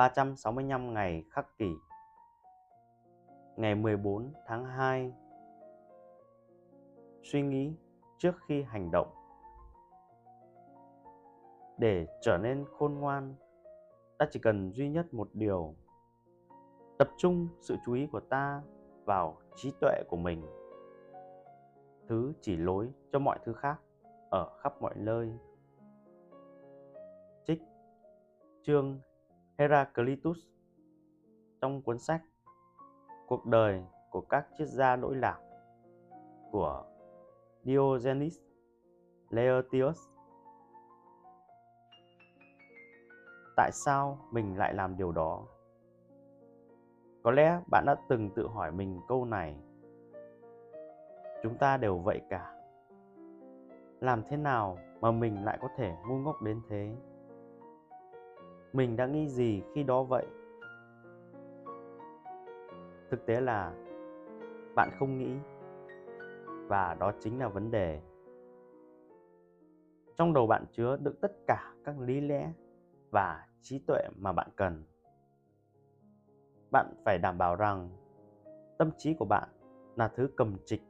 365 ngày khắc kỷ. Ngày 14 tháng 2 Suy nghĩ trước khi hành động. Để trở nên khôn ngoan, Ta chỉ cần duy nhất một điều. Tập trung sự chú ý của ta vào trí tuệ của mình. Thứ chỉ lối cho mọi thứ khác ở khắp mọi nơi. Trích Chương Heraclitus trong cuốn sách Cuộc đời của các triết gia lỗi lạc của Diogenes Laertius. Tại sao mình lại làm điều đó? Có lẽ bạn đã từng tự hỏi mình câu này. Chúng ta đều vậy cả. Làm thế nào mà mình lại có thể ngu ngốc đến thế? Mình đã nghĩ gì khi đó vậy? Thực tế là, bạn không nghĩ. Và đó chính là vấn đề. Trong đầu bạn chứa đựng tất cả các lý lẽ và trí tuệ mà bạn cần. Bạn phải đảm bảo rằng tâm trí của bạn là thứ cầm trịch,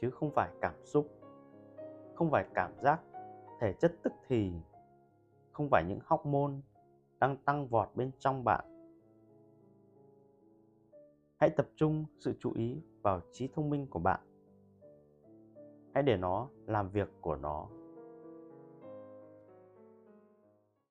chứ không phải cảm xúc, không phải cảm giác thể chất tức thì không phải những hóc môn đang tăng vọt bên trong bạn. Hãy tập trung sự chú ý vào trí thông minh của bạn. Hãy để nó làm việc của nó.